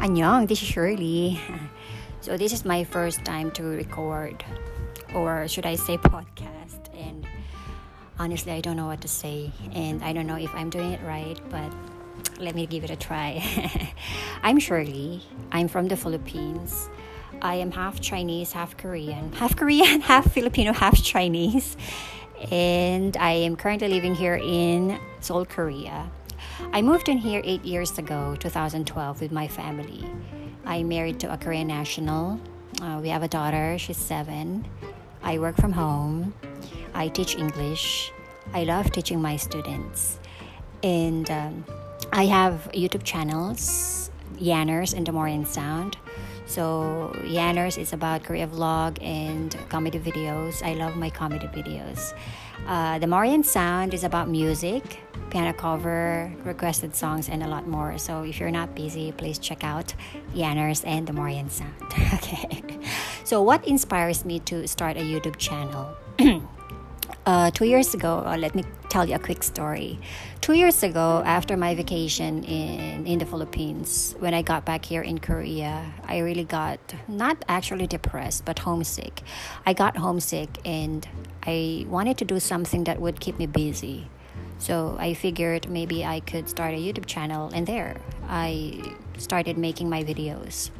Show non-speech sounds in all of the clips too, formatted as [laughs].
Annyeong, this is Shirley. [laughs] So, this is my first time to record, or should I say, podcast. And honestly, I don't know what to say, and I don't know if I'm doing it right, but let me give it a try. [laughs] I'm Shirley, I'm from the Philippines. I am half Chinese, half Korean, [laughs] half Korean, half Filipino, half Chinese, and I am currently living here in Seoul, Korea. I moved in here eight years ago, 2012, with my family. I'm married to a Korean national. Uh, we have a daughter, she's seven. I work from home. I teach English. I love teaching my students. And um, I have YouTube channels, Yanners and the Morin Sound. So, Yanners is about Korea vlog and comedy videos. I love my comedy videos. Uh, the Marian Sound is about music, piano cover, requested songs, and a lot more. So if you're not busy, please check out Yanners and the Marian Sound. [laughs] okay. So what inspires me to start a YouTube channel? [clears throat] uh, two years ago, uh, let me tell you a quick story. Two years ago, after my vacation in, in the Philippines, when I got back here in Korea, I really got not actually depressed, but homesick. I got homesick and I wanted to do something that would keep me busy. So I figured maybe I could start a YouTube channel, and there I started making my videos.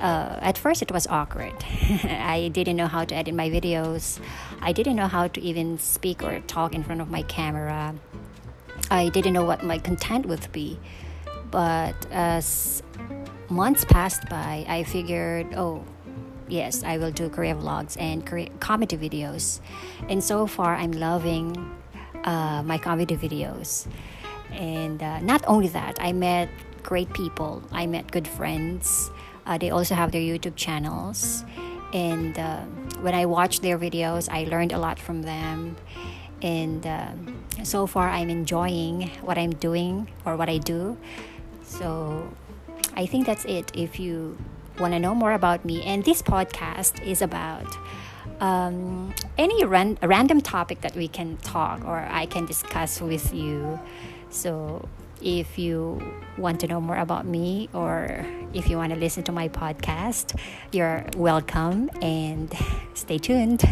Uh, at first, it was awkward. [laughs] I didn't know how to edit my videos. I didn't know how to even speak or talk in front of my camera. I didn't know what my content would be. But as months passed by, I figured, oh, yes, I will do Korea vlogs and Korea comedy videos. And so far, I'm loving uh, my comedy videos. And uh, not only that, I met great people, I met good friends. Uh, they also have their YouTube channels. And uh, when I watched their videos, I learned a lot from them. And uh, so far, I'm enjoying what I'm doing or what I do. So I think that's it. If you want to know more about me, and this podcast is about um, any ran- random topic that we can talk or I can discuss with you. So, if you want to know more about me or if you want to listen to my podcast, you're welcome and stay tuned.